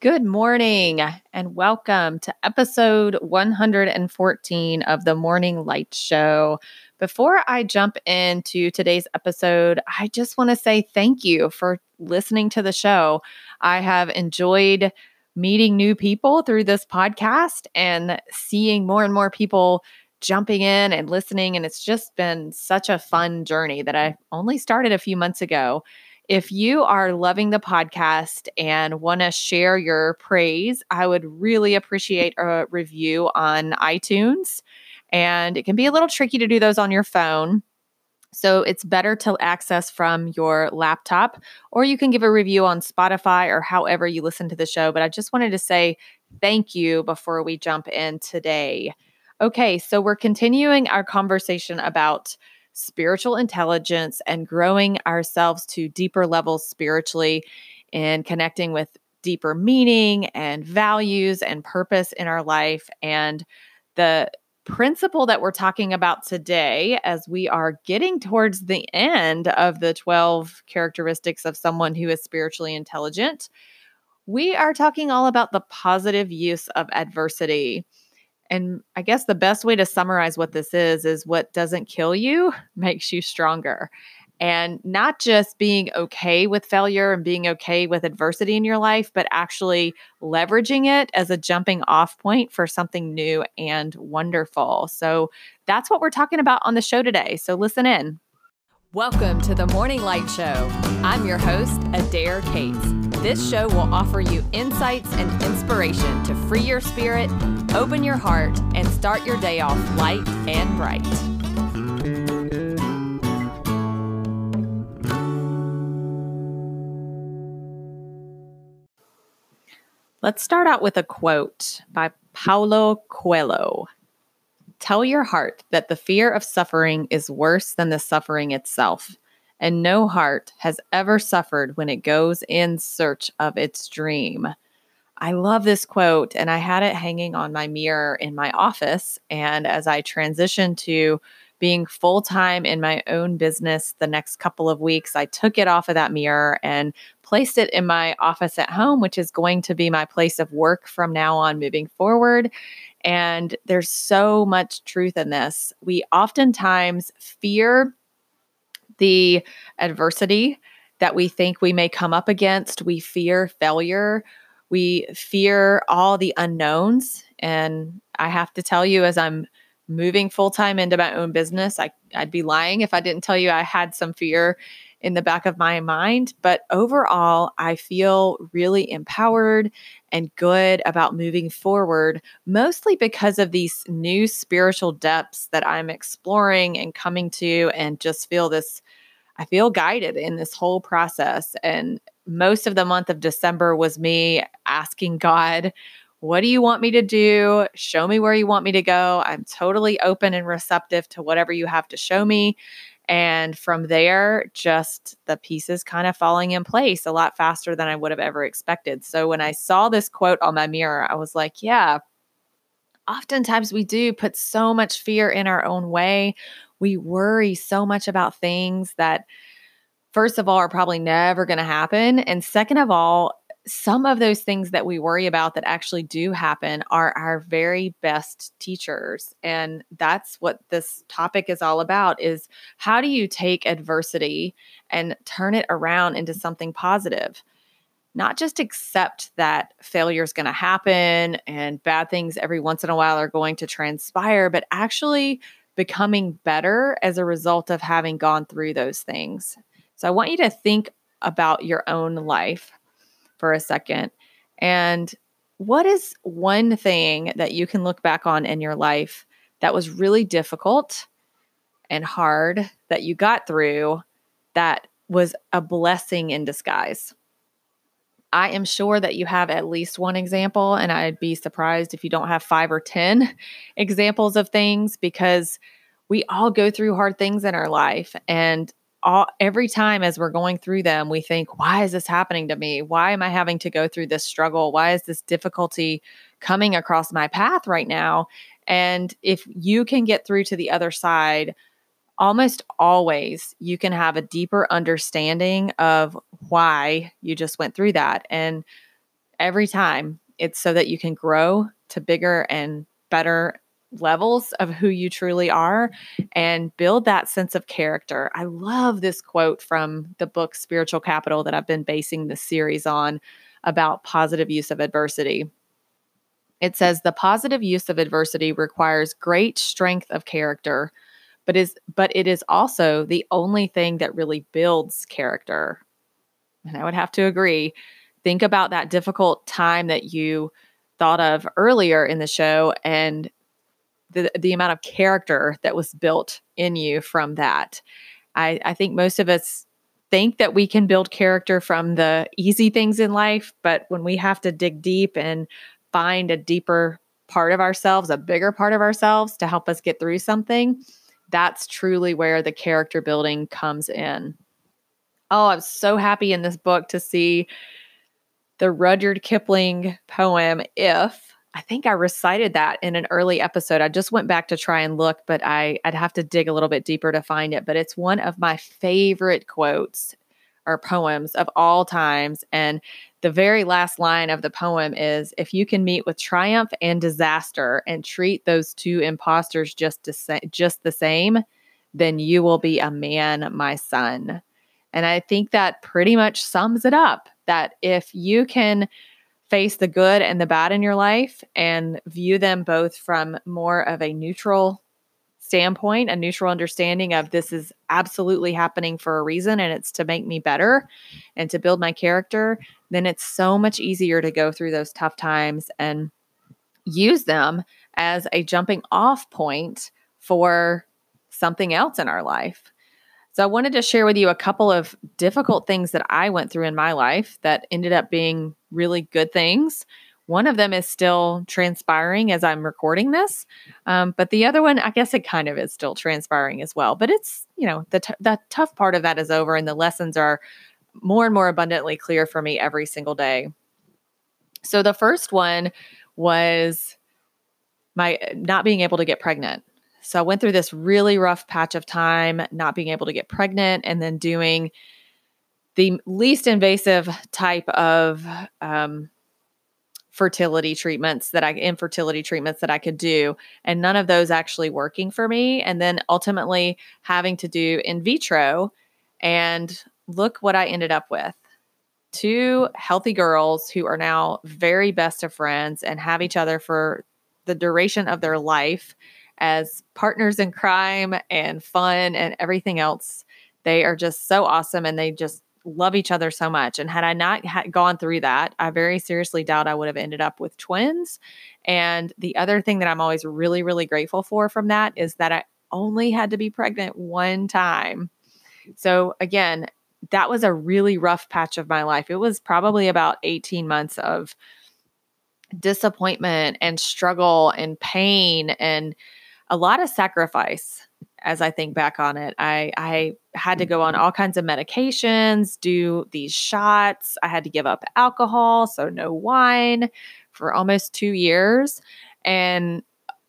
Good morning and welcome to episode 114 of the Morning Light Show. Before I jump into today's episode, I just want to say thank you for listening to the show. I have enjoyed meeting new people through this podcast and seeing more and more people jumping in and listening. And it's just been such a fun journey that I only started a few months ago. If you are loving the podcast and want to share your praise, I would really appreciate a review on iTunes. And it can be a little tricky to do those on your phone. So it's better to access from your laptop, or you can give a review on Spotify or however you listen to the show. But I just wanted to say thank you before we jump in today. Okay, so we're continuing our conversation about spiritual intelligence and growing ourselves to deeper levels spiritually and connecting with deeper meaning and values and purpose in our life. And the principle that we're talking about today, as we are getting towards the end of the 12 characteristics of someone who is spiritually intelligent, we are talking all about the positive use of adversity. And I guess the best way to summarize what this is is what doesn't kill you makes you stronger. And not just being okay with failure and being okay with adversity in your life, but actually leveraging it as a jumping off point for something new and wonderful. So that's what we're talking about on the show today. So listen in. Welcome to the Morning Light Show. I'm your host, Adair Cates. This show will offer you insights and inspiration to free your spirit, open your heart, and start your day off light and bright. Let's start out with a quote by Paulo Coelho. Tell your heart that the fear of suffering is worse than the suffering itself and no heart has ever suffered when it goes in search of its dream. I love this quote, and I had it hanging on my mirror in my office. And as I transitioned to being full time in my own business the next couple of weeks, I took it off of that mirror and placed it in my office at home, which is going to be my place of work from now on moving forward. And there's so much truth in this. We oftentimes fear the adversity that we think we may come up against. We fear failure. We fear all the unknowns. And I have to tell you, as I'm moving full time into my own business, I, I'd be lying if I didn't tell you I had some fear in the back of my mind. But overall, I feel really empowered and good about moving forward, mostly because of these new spiritual depths that I'm exploring and coming to, and just feel this I feel guided in this whole process. And most of the month of December was me asking God, what do you want me to do? Show me where you want me to go. I'm totally open and receptive to whatever you have to show me. And from there, just the pieces kind of falling in place a lot faster than I would have ever expected. So when I saw this quote on my mirror, I was like, yeah, oftentimes we do put so much fear in our own way we worry so much about things that, first of all, are probably never going to happen. And second of all, some of those things that we worry about that actually do happen are our very best teachers and that's what this topic is all about is how do you take adversity and turn it around into something positive not just accept that failure is going to happen and bad things every once in a while are going to transpire but actually becoming better as a result of having gone through those things. So I want you to think about your own life for a second. And what is one thing that you can look back on in your life that was really difficult and hard that you got through that was a blessing in disguise? I am sure that you have at least one example, and I'd be surprised if you don't have five or 10 examples of things because we all go through hard things in our life. And all, every time as we're going through them, we think, why is this happening to me? Why am I having to go through this struggle? Why is this difficulty coming across my path right now? And if you can get through to the other side, almost always you can have a deeper understanding of why you just went through that. And every time. It's so that you can grow to bigger and better levels of who you truly are and build that sense of character. I love this quote from the book Spiritual Capital that I've been basing this series on about positive use of adversity. It says the positive use of adversity requires great strength of character, but is but it is also the only thing that really builds character. And I would have to agree. Think about that difficult time that you thought of earlier in the show and the the amount of character that was built in you from that. I, I think most of us think that we can build character from the easy things in life, but when we have to dig deep and find a deeper part of ourselves, a bigger part of ourselves to help us get through something, that's truly where the character building comes in. Oh, I'm so happy in this book to see the Rudyard Kipling poem, If, I think I recited that in an early episode. I just went back to try and look, but I, I'd have to dig a little bit deeper to find it. But it's one of my favorite quotes or poems of all times. And the very last line of the poem is If you can meet with triumph and disaster and treat those two impostors just, to say, just the same, then you will be a man, my son. And I think that pretty much sums it up that if you can face the good and the bad in your life and view them both from more of a neutral standpoint, a neutral understanding of this is absolutely happening for a reason and it's to make me better and to build my character, then it's so much easier to go through those tough times and use them as a jumping off point for something else in our life. So I wanted to share with you a couple of difficult things that I went through in my life that ended up being really good things. One of them is still transpiring as I'm recording this, um, but the other one, I guess it kind of is still transpiring as well. But it's you know the t- the tough part of that is over, and the lessons are more and more abundantly clear for me every single day. So the first one was my not being able to get pregnant. So I went through this really rough patch of time, not being able to get pregnant, and then doing the least invasive type of um, fertility treatments that I infertility treatments that I could do and none of those actually working for me and then ultimately having to do in vitro and look what I ended up with two healthy girls who are now very best of friends and have each other for the duration of their life as partners in crime and fun and everything else. They are just so awesome and they just love each other so much. And had I not had gone through that, I very seriously doubt I would have ended up with twins. And the other thing that I'm always really, really grateful for from that is that I only had to be pregnant one time. So again, that was a really rough patch of my life. It was probably about 18 months of disappointment and struggle and pain and a lot of sacrifice as I think back on it. I I had to go on all kinds of medications, do these shots. I had to give up alcohol, so no wine for almost 2 years and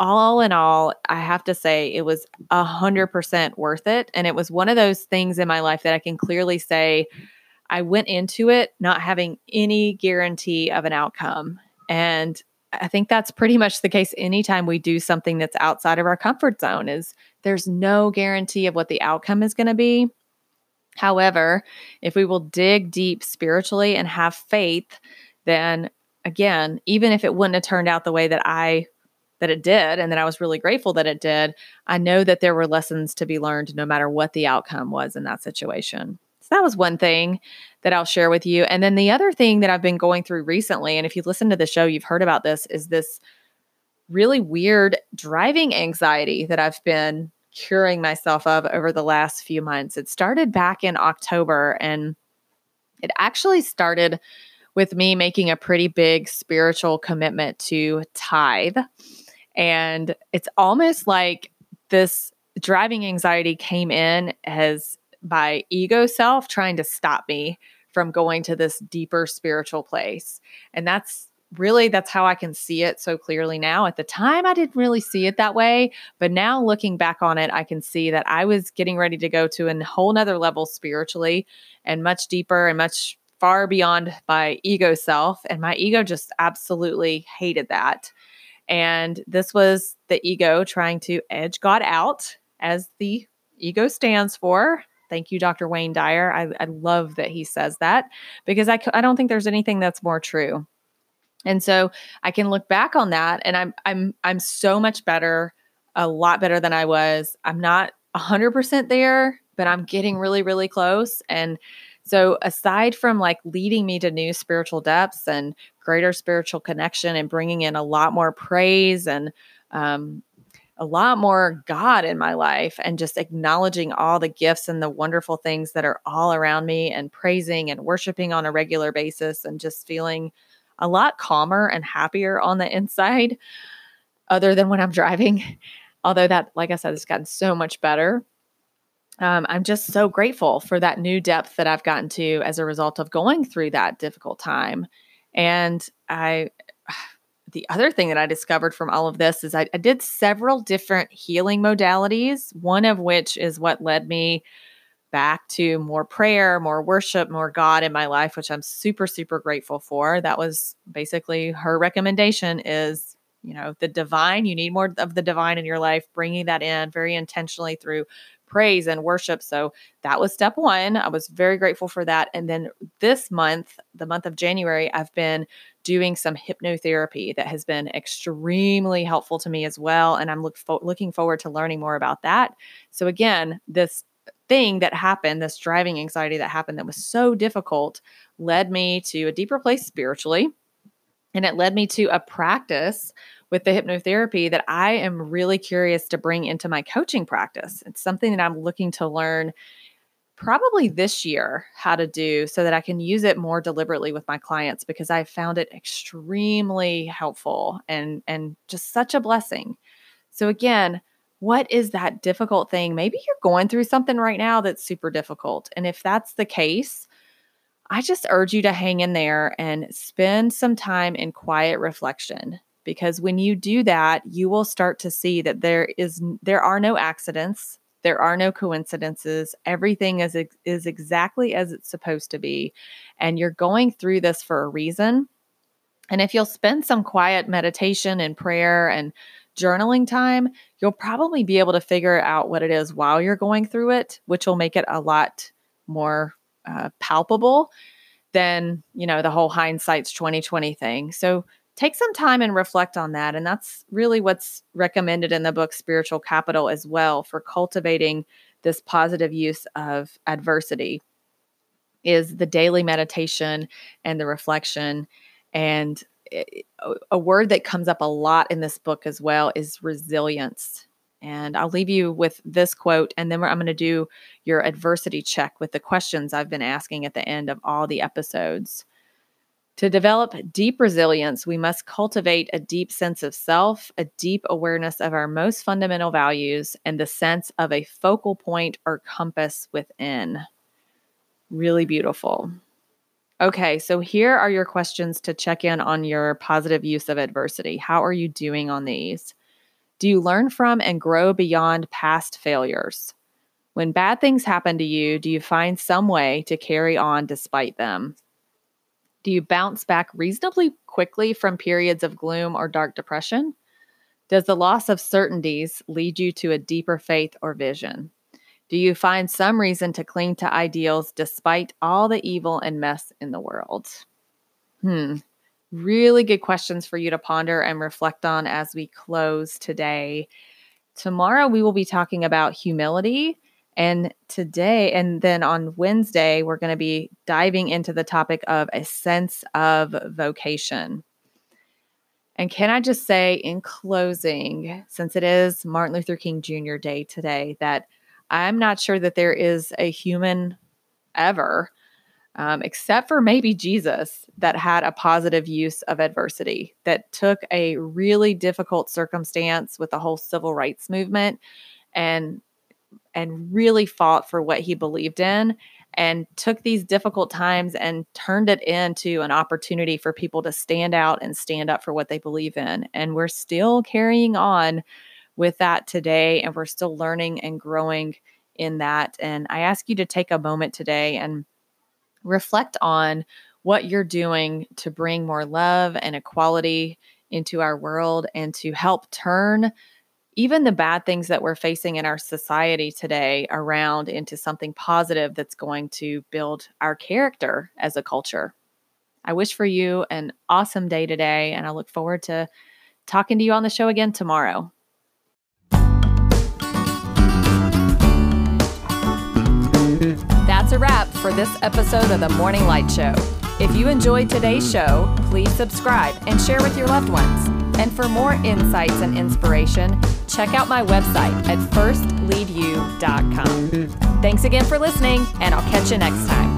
all in all, I have to say it was a hundred percent worth it. And it was one of those things in my life that I can clearly say I went into it not having any guarantee of an outcome. And I think that's pretty much the case anytime we do something that's outside of our comfort zone is there's no guarantee of what the outcome is going to be. However, if we will dig deep spiritually and have faith, then again, even if it wouldn't have turned out the way that I that it did and that I was really grateful that it did, I know that there were lessons to be learned no matter what the outcome was in that situation. So that was one thing that I'll share with you. And then the other thing that I've been going through recently, and if you listen to the show, you've heard about this, is this really weird driving anxiety that I've been curing myself of over the last few months. It started back in October and it actually started with me making a pretty big spiritual commitment to tithe. And it's almost like this driving anxiety came in as my ego self trying to stop me from going to this deeper spiritual place. And that's really that's how I can see it so clearly now. At the time I didn't really see it that way, but now looking back on it, I can see that I was getting ready to go to a whole nother level spiritually and much deeper and much far beyond my ego self. And my ego just absolutely hated that. And this was the ego trying to edge God out, as the ego stands for. Thank you, Dr. Wayne Dyer. I, I love that he says that because I, I don't think there's anything that's more true. And so I can look back on that and I'm I'm I'm so much better, a lot better than I was. I'm not 100% there, but I'm getting really really close and so aside from like leading me to new spiritual depths and greater spiritual connection and bringing in a lot more praise and um, a lot more God in my life and just acknowledging all the gifts and the wonderful things that are all around me and praising and worshiping on a regular basis and just feeling a lot calmer and happier on the inside, other than when I'm driving. Although that, like I said, has gotten so much better. Um, I'm just so grateful for that new depth that I've gotten to as a result of going through that difficult time. And I, the other thing that I discovered from all of this is I, I did several different healing modalities, one of which is what led me back to more prayer, more worship, more God in my life, which I'm super, super grateful for. That was basically her recommendation is, you know, the divine, you need more of the divine in your life, bringing that in very intentionally through praise and worship. So that was step one. I was very grateful for that. And then this month, the month of January, I've been doing some hypnotherapy that has been extremely helpful to me as well. And I'm look fo- looking forward to learning more about that. So again, this thing that happened, this driving anxiety that happened that was so difficult, led me to a deeper place spiritually. And it led me to a practice with the hypnotherapy that I am really curious to bring into my coaching practice. It's something that I'm looking to learn probably this year how to do so that I can use it more deliberately with my clients because I found it extremely helpful and and just such a blessing. So again, what is that difficult thing? Maybe you're going through something right now that's super difficult. And if that's the case, I just urge you to hang in there and spend some time in quiet reflection because when you do that, you will start to see that there is there are no accidents, there are no coincidences. Everything is is exactly as it's supposed to be, and you're going through this for a reason. And if you'll spend some quiet meditation and prayer and journaling time, you'll probably be able to figure out what it is while you're going through it, which will make it a lot more uh, palpable than you know the whole hindsight's 2020 thing. So take some time and reflect on that, and that's really what's recommended in the book Spiritual Capital as well for cultivating this positive use of adversity is the daily meditation and the reflection and a word that comes up a lot in this book as well is resilience. And I'll leave you with this quote, and then I'm going to do your adversity check with the questions I've been asking at the end of all the episodes. To develop deep resilience, we must cultivate a deep sense of self, a deep awareness of our most fundamental values, and the sense of a focal point or compass within. Really beautiful. Okay, so here are your questions to check in on your positive use of adversity. How are you doing on these? Do you learn from and grow beyond past failures? When bad things happen to you, do you find some way to carry on despite them? Do you bounce back reasonably quickly from periods of gloom or dark depression? Does the loss of certainties lead you to a deeper faith or vision? Do you find some reason to cling to ideals despite all the evil and mess in the world? Hmm. Really good questions for you to ponder and reflect on as we close today. Tomorrow, we will be talking about humility. And today, and then on Wednesday, we're going to be diving into the topic of a sense of vocation. And can I just say in closing, since it is Martin Luther King Jr. Day today, that I'm not sure that there is a human ever, um, except for maybe Jesus, that had a positive use of adversity, that took a really difficult circumstance with the whole civil rights movement and and really fought for what he believed in and took these difficult times and turned it into an opportunity for people to stand out and stand up for what they believe in. And we're still carrying on with that today, and we're still learning and growing in that. And I ask you to take a moment today and reflect on what you're doing to bring more love and equality into our world and to help turn even the bad things that we're facing in our society today around into something positive that's going to build our character as a culture. I wish for you an awesome day today, and I look forward to talking to you on the show again tomorrow. That's a wrap for this episode of the Morning Light Show. If you enjoyed today's show, please subscribe and share with your loved ones. And for more insights and inspiration, check out my website at firstleadyou.com. Thanks again for listening, and I'll catch you next time.